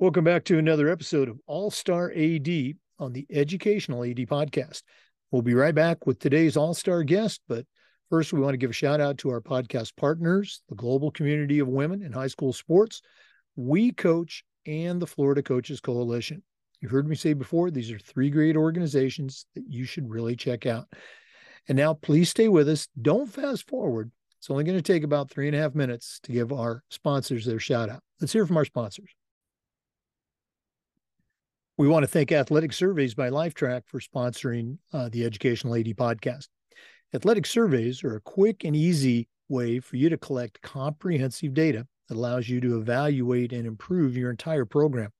Welcome back to another episode of All Star AD on the Educational AD Podcast. We'll be right back with today's All Star guest, but first, we want to give a shout out to our podcast partners, the global community of women in high school sports, We Coach, and the Florida Coaches Coalition. You've heard me say before, these are three great organizations that you should really check out. And now, please stay with us. Don't fast forward. It's only going to take about three and a half minutes to give our sponsors their shout out. Let's hear from our sponsors. We want to thank Athletic Surveys by Lifetrack for sponsoring uh, the Educational AD podcast. Athletic surveys are a quick and easy way for you to collect comprehensive data that allows you to evaluate and improve your entire program.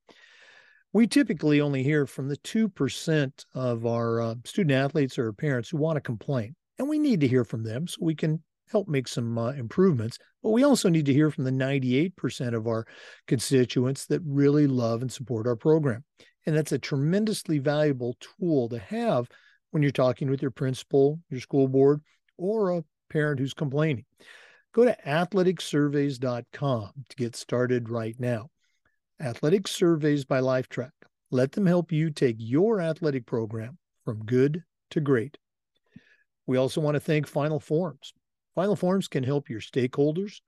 We typically only hear from the 2% of our uh, student athletes or parents who want to complain, and we need to hear from them so we can help make some uh, improvements. But we also need to hear from the 98% of our constituents that really love and support our program. And that's a tremendously valuable tool to have when you're talking with your principal, your school board, or a parent who's complaining. Go to athleticsurveys.com to get started right now. Athletic Surveys by Lifetrack. Let them help you take your athletic program from good to great. We also want to thank Final Forms. Final Forms can help your stakeholders,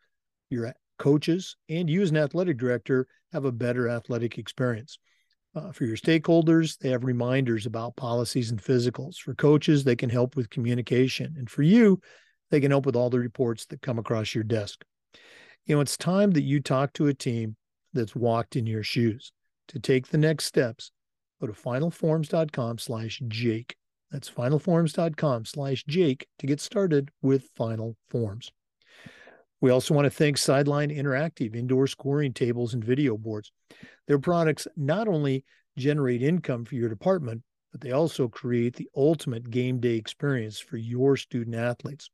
your coaches, and you as an athletic director have a better athletic experience. Uh, for your stakeholders, they have reminders about policies and physicals. For coaches, they can help with communication. And for you, they can help with all the reports that come across your desk. You know, it's time that you talk to a team that's walked in your shoes. To take the next steps, go to finalforms.com slash Jake. That's finalforms.com slash Jake to get started with Final Forms. We also want to thank Sideline Interactive indoor scoring tables and video boards. Their products not only generate income for your department, but they also create the ultimate game day experience for your student athletes.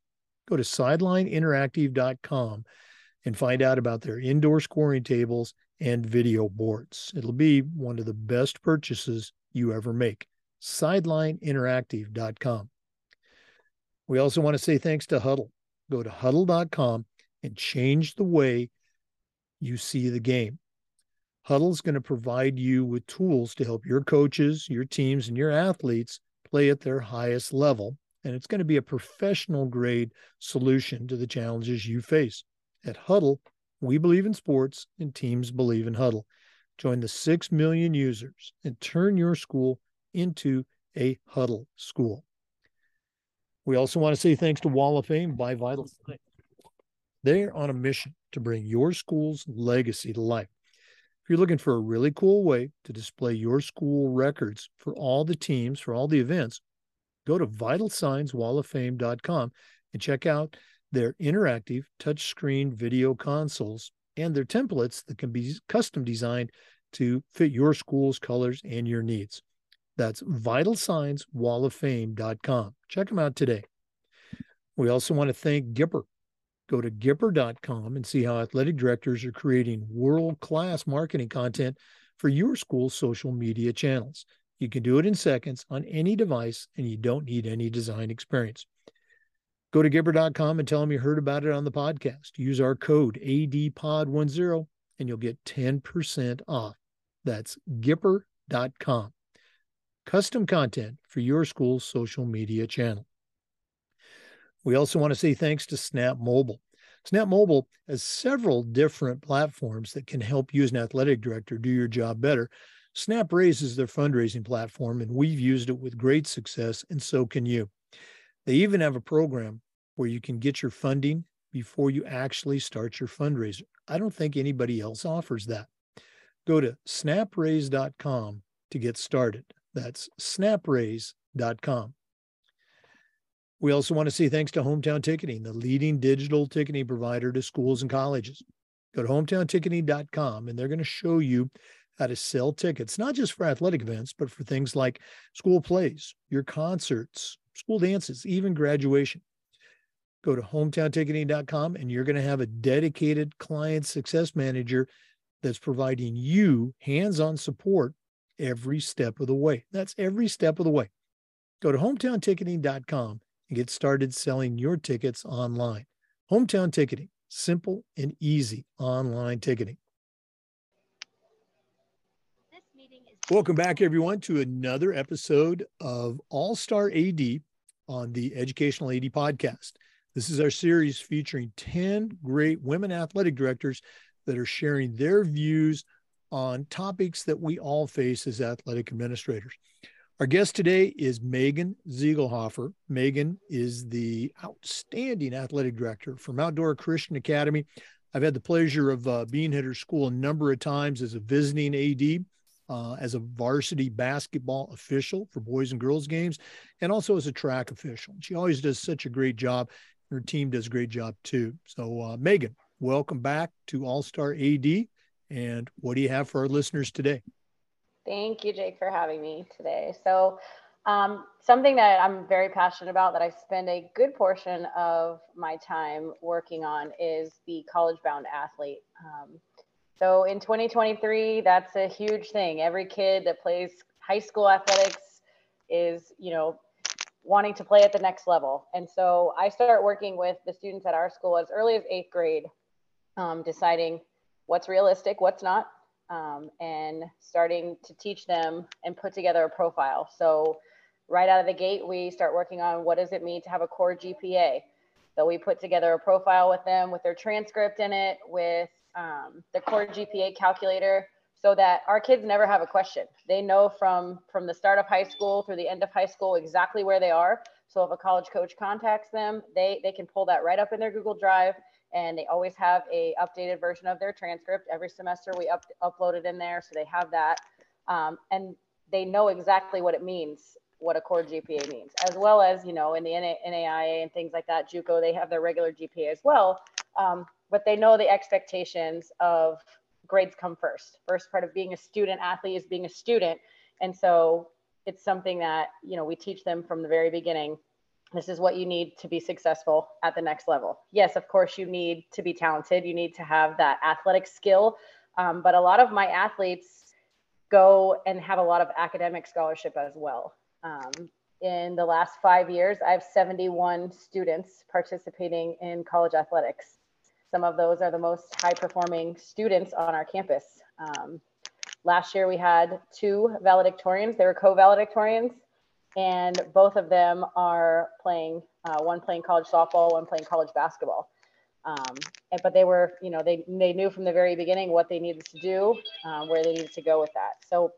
Go to sidelineinteractive.com and find out about their indoor scoring tables and video boards. It'll be one of the best purchases you ever make. Sidelineinteractive.com. We also want to say thanks to Hudl. Go to hudl.com and change the way you see the game. Hudl is going to provide you with tools to help your coaches, your teams, and your athletes play at their highest level. And it's going to be a professional grade solution to the challenges you face. At Hudl, we believe in sports and teams believe in Hudl. Join the 6 million users and turn your school into a Hudl school. We also want to say thanks to Wall of Fame by Vital Signs. They're on a mission to bring your school's legacy to life. If you're looking for a really cool way to display your school records for all the teams, for all the events, go to vitalsignswalloffame.com and check out their interactive touchscreen video consoles and their templates that can be custom designed to fit your school's colors and your needs. That's vitalsignswalloffame.com. Check them out today. We also want to thank Gipper Go to Gipper.com and see how athletic directors are creating world class marketing content for your school's social media channels. You can do it in seconds on any device and you don't need any design experience. Go to Gipper.com and tell them you heard about it on the podcast. Use our code ADPOD10 and you'll get 10% off. That's Gipper.com. Custom content for your school's social media channel. We also want to say thanks to Snap Mobile. Snap Mobile has several different platforms that can help you as an athletic director do your job better. Snap Raise is their fundraising platform, and we've used it with great success, and so can you. They even have a program where you can get your funding before you actually start your fundraiser. I don't think anybody else offers that. Go to snapraise.com to get started. That's snapraise.com. We also want to say thanks to Hometown Ticketing, the leading digital ticketing provider to schools and colleges. Go to hometownticketing.com and they're going to show you how to sell tickets, not just for athletic events, but for things like school plays, your concerts, school dances, even graduation. Go to hometownticketing.com and you're going to have a dedicated client success manager that's providing you hands on support every step of the way. That's every step of the way. Go to hometownticketing.com and get started selling your tickets online. Hometown ticketing, simple and easy online ticketing. Welcome back, everyone, to another episode of All Star AD on the Educational AD podcast. This is our series featuring 10 great women athletic directors that are sharing their views on topics that we all face as athletic administrators. Our guest today is Megan Ziegelhofer. Megan is the outstanding athletic director from Mount Dora Christian Academy. I've had the pleasure of uh, being at her school a number of times as a visiting AD uh, as a varsity basketball official for boys and girls games, and also as a track official. She always does such a great job. Her team does a great job too. So, uh, Megan, welcome back to All Star AD. And what do you have for our listeners today? Thank you, Jake, for having me today. So, um, something that I'm very passionate about that I spend a good portion of my time working on is the college bound athlete. Um, so in 2023, that's a huge thing. Every kid that plays high school athletics is, you know, wanting to play at the next level. And so I start working with the students at our school as early as eighth grade, um, deciding what's realistic, what's not, um, and starting to teach them and put together a profile. So right out of the gate, we start working on what does it mean to have a core GPA. So we put together a profile with them with their transcript in it, with um, the core GPA calculator so that our kids never have a question. They know from from the start of high school through the end of high school exactly where they are. So if a college coach contacts them, they they can pull that right up in their Google Drive and they always have a updated version of their transcript every semester we up, upload it in there so they have that um, and they know exactly what it means what a core gpa means as well as you know in the naia and things like that juco they have their regular gpa as well um, but they know the expectations of grades come first. First part of being a student athlete is being a student. And so it's something that, you know, we teach them from the very beginning. This is what you need to be successful at the next level. Yes, of course, you need to be talented. You need to have that athletic skill. Um, but a lot of my athletes go and have a lot of academic scholarship as well. Um, in the last five years, I have 71 students participating in college athletics. Some of those are the most high performing students on our campus. Um, last year we had two valedictorians. They were co-valedictorians and both of them are playing, uh, one playing college softball, one playing college basketball. Um, and, but they were, you know, they, they knew from the very beginning what they needed to do, uh, where they needed to go with that. So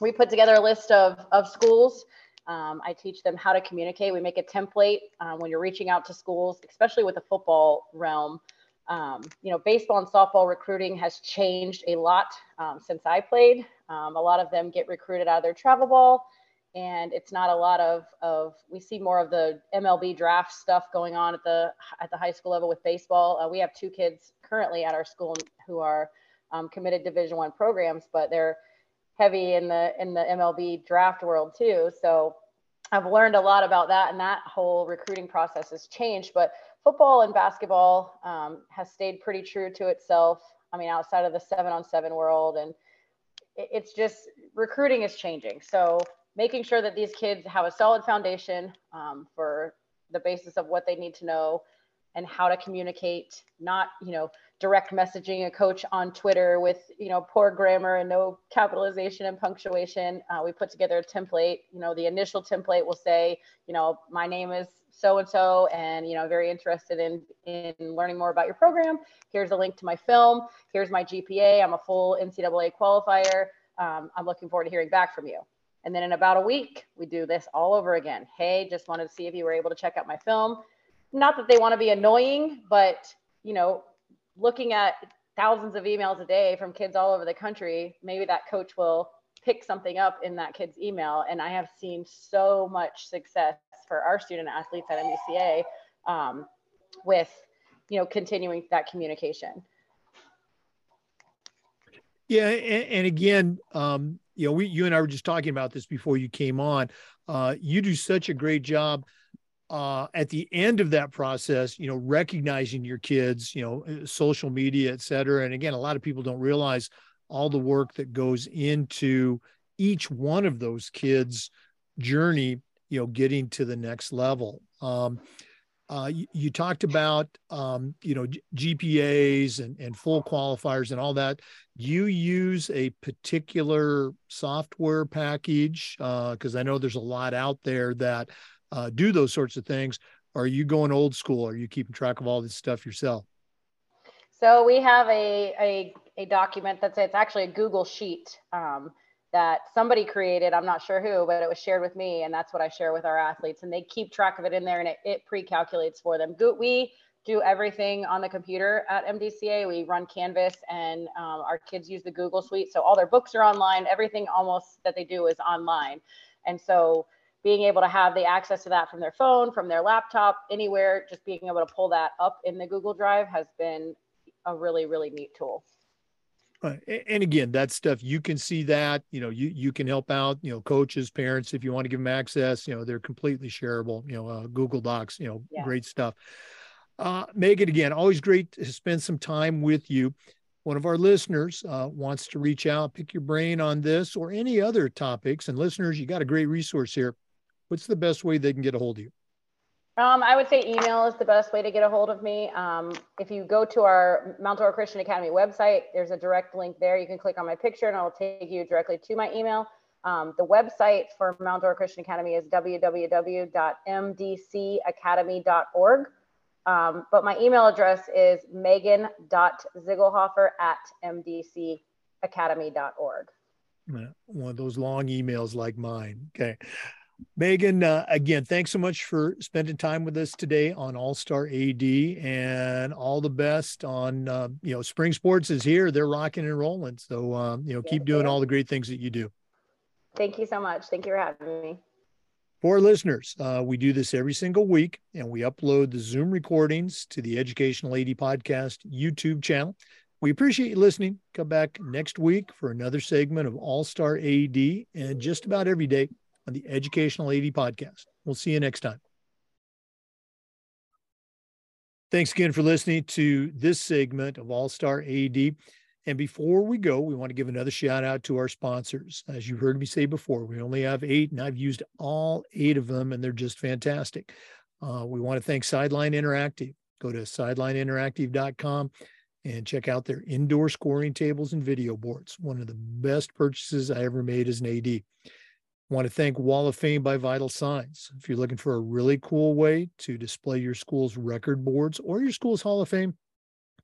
we put together a list of, of schools. Um, I teach them how to communicate. We make a template uh, when you're reaching out to schools, especially with the football realm. Um, you know, baseball and softball recruiting has changed a lot um, since I played. Um, a lot of them get recruited out of their travel ball, and it's not a lot of of. We see more of the MLB draft stuff going on at the at the high school level with baseball. Uh, we have two kids currently at our school who are um, committed Division One programs, but they're heavy in the in the MLB draft world too. So I've learned a lot about that, and that whole recruiting process has changed, but football and basketball um, has stayed pretty true to itself. I mean, outside of the seven on seven world, and it's just recruiting is changing. So making sure that these kids have a solid foundation um, for the basis of what they need to know and how to communicate, not, you know, direct messaging a coach on Twitter with, you know, poor grammar and no capitalization and punctuation. Uh, we put together a template, you know, the initial template will say, you know, my name is so and so and you know very interested in in learning more about your program. Here's a link to my film. Here's my gpa i'm a full ncaa qualifier. Um, i'm looking forward to hearing back from you and then in about a week we do this all over again. Hey just wanted to see if you were able to check out my film. Not that they want to be annoying but you know looking at thousands of emails a day from kids all over the country maybe that coach will pick something up in that kid's email. And i have seen so much success for our student athletes at MDCA um, with, you know, continuing that communication. Yeah, and, and again, um, you know, we you and I were just talking about this before you came on. Uh, you do such a great job uh, at the end of that process, you know, recognizing your kids, you know, uh, social media, et cetera. And again, a lot of people don't realize all the work that goes into each one of those kids' journey you know getting to the next level um, uh, you, you, talked about um, you know GPAs and, and full qualifiers and all that. You use a particular software package? Because uh, I know there's a lot out there that uh, do those sorts of things. Are you going old school? Are you keeping track of all this stuff yourself? So we have a a, a document that's it's actually a Google sheet. Um, that somebody created. I'm not sure who, but it was shared with me, and that's what I share with our athletes. And they keep track of it in there, and it, it pre-calculates for them. We do everything on the computer at MDCA. We run Canvas, and um, our kids use the Google Suite, so all their books are online. Everything almost that they do is online, and so being able to have the access to that from their phone, from their laptop, anywhere, just being able to pull that up in the Google Drive has been a really, really neat tool. Right. And again, that stuff you can see that you know you you can help out you know coaches, parents if you want to give them access. You know they're completely shareable. You know uh, Google Docs. You know yeah. great stuff. Uh, Megan, again, always great to spend some time with you. One of our listeners uh, wants to reach out, pick your brain on this or any other topics. And listeners, you got a great resource here. What's the best way they can get a hold of you? Um, I would say email is the best way to get a hold of me. Um, if you go to our Mount Dora Christian Academy website, there's a direct link there. You can click on my picture and it'll take you directly to my email. Um, the website for Mount Dora Christian Academy is www.mdcacademy.org. Um, but my email address is megan.ziegelhofer at mdcacademy.org. One of those long emails like mine. Okay. Megan, uh, again, thanks so much for spending time with us today on All Star AD, and all the best on uh, you know spring sports is here. They're rocking and rolling. So um, you know, keep doing all the great things that you do. Thank you so much. Thank you for having me. For listeners, uh, we do this every single week, and we upload the Zoom recordings to the Educational AD Podcast YouTube channel. We appreciate you listening. Come back next week for another segment of All Star AD, and just about every day on the Educational AD podcast. We'll see you next time. Thanks again for listening to this segment of All Star AD. And before we go, we want to give another shout out to our sponsors. As you heard me say before, we only have eight, and I've used all eight of them, and they're just fantastic. Uh, we want to thank Sideline Interactive. Go to sidelineinteractive.com and check out their indoor scoring tables and video boards. One of the best purchases I ever made as an AD. Want to thank Wall of Fame by Vital Signs. If you're looking for a really cool way to display your school's record boards or your school's Hall of Fame,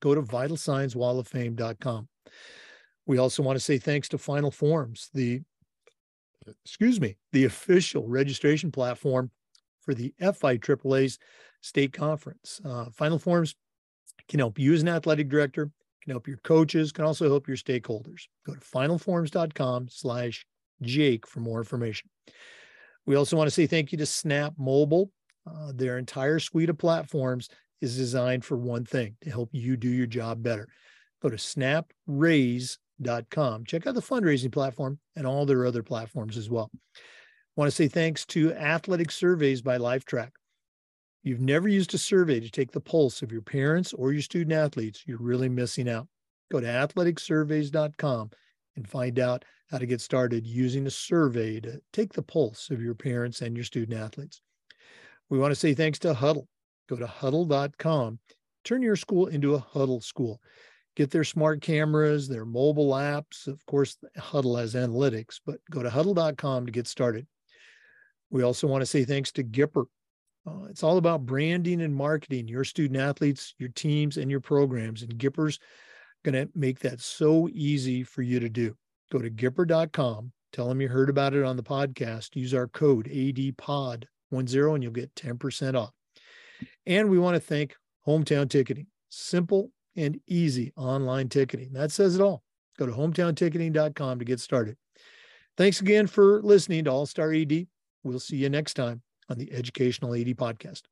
go to vitalsignswalloffame.com. We also want to say thanks to Final Forms, the excuse me, the official registration platform for the FIAAA's state conference. Uh, Final Forms can help you as an athletic director, can help your coaches, can also help your stakeholders. Go to finalforms.com slash Jake for more information. We also want to say thank you to Snap Mobile. Uh, their entire suite of platforms is designed for one thing to help you do your job better. Go to snapraise.com. Check out the fundraising platform and all their other platforms as well. Want to say thanks to Athletic Surveys by Lifetrack. You've never used a survey to take the pulse of your parents or your student athletes, you're really missing out. Go to athleticsurveys.com and find out how to get started using a survey to take the pulse of your parents and your student athletes. We want to say thanks to Hudl. Go to hudl.com. Turn your school into a Hudl school. Get their smart cameras, their mobile apps. Of course, Hudl has analytics, but go to hudl.com to get started. We also want to say thanks to Gipper. Uh, it's all about branding and marketing your student athletes, your teams, and your programs. And Gipper's going to make that so easy for you to do. Go to Gipper.com, tell them you heard about it on the podcast, use our code ADPOD10 and you'll get 10% off. And we want to thank Hometown Ticketing, simple and easy online ticketing. That says it all. Go to hometownticketing.com to get started. Thanks again for listening to All Star AD. We'll see you next time on the Educational AD podcast.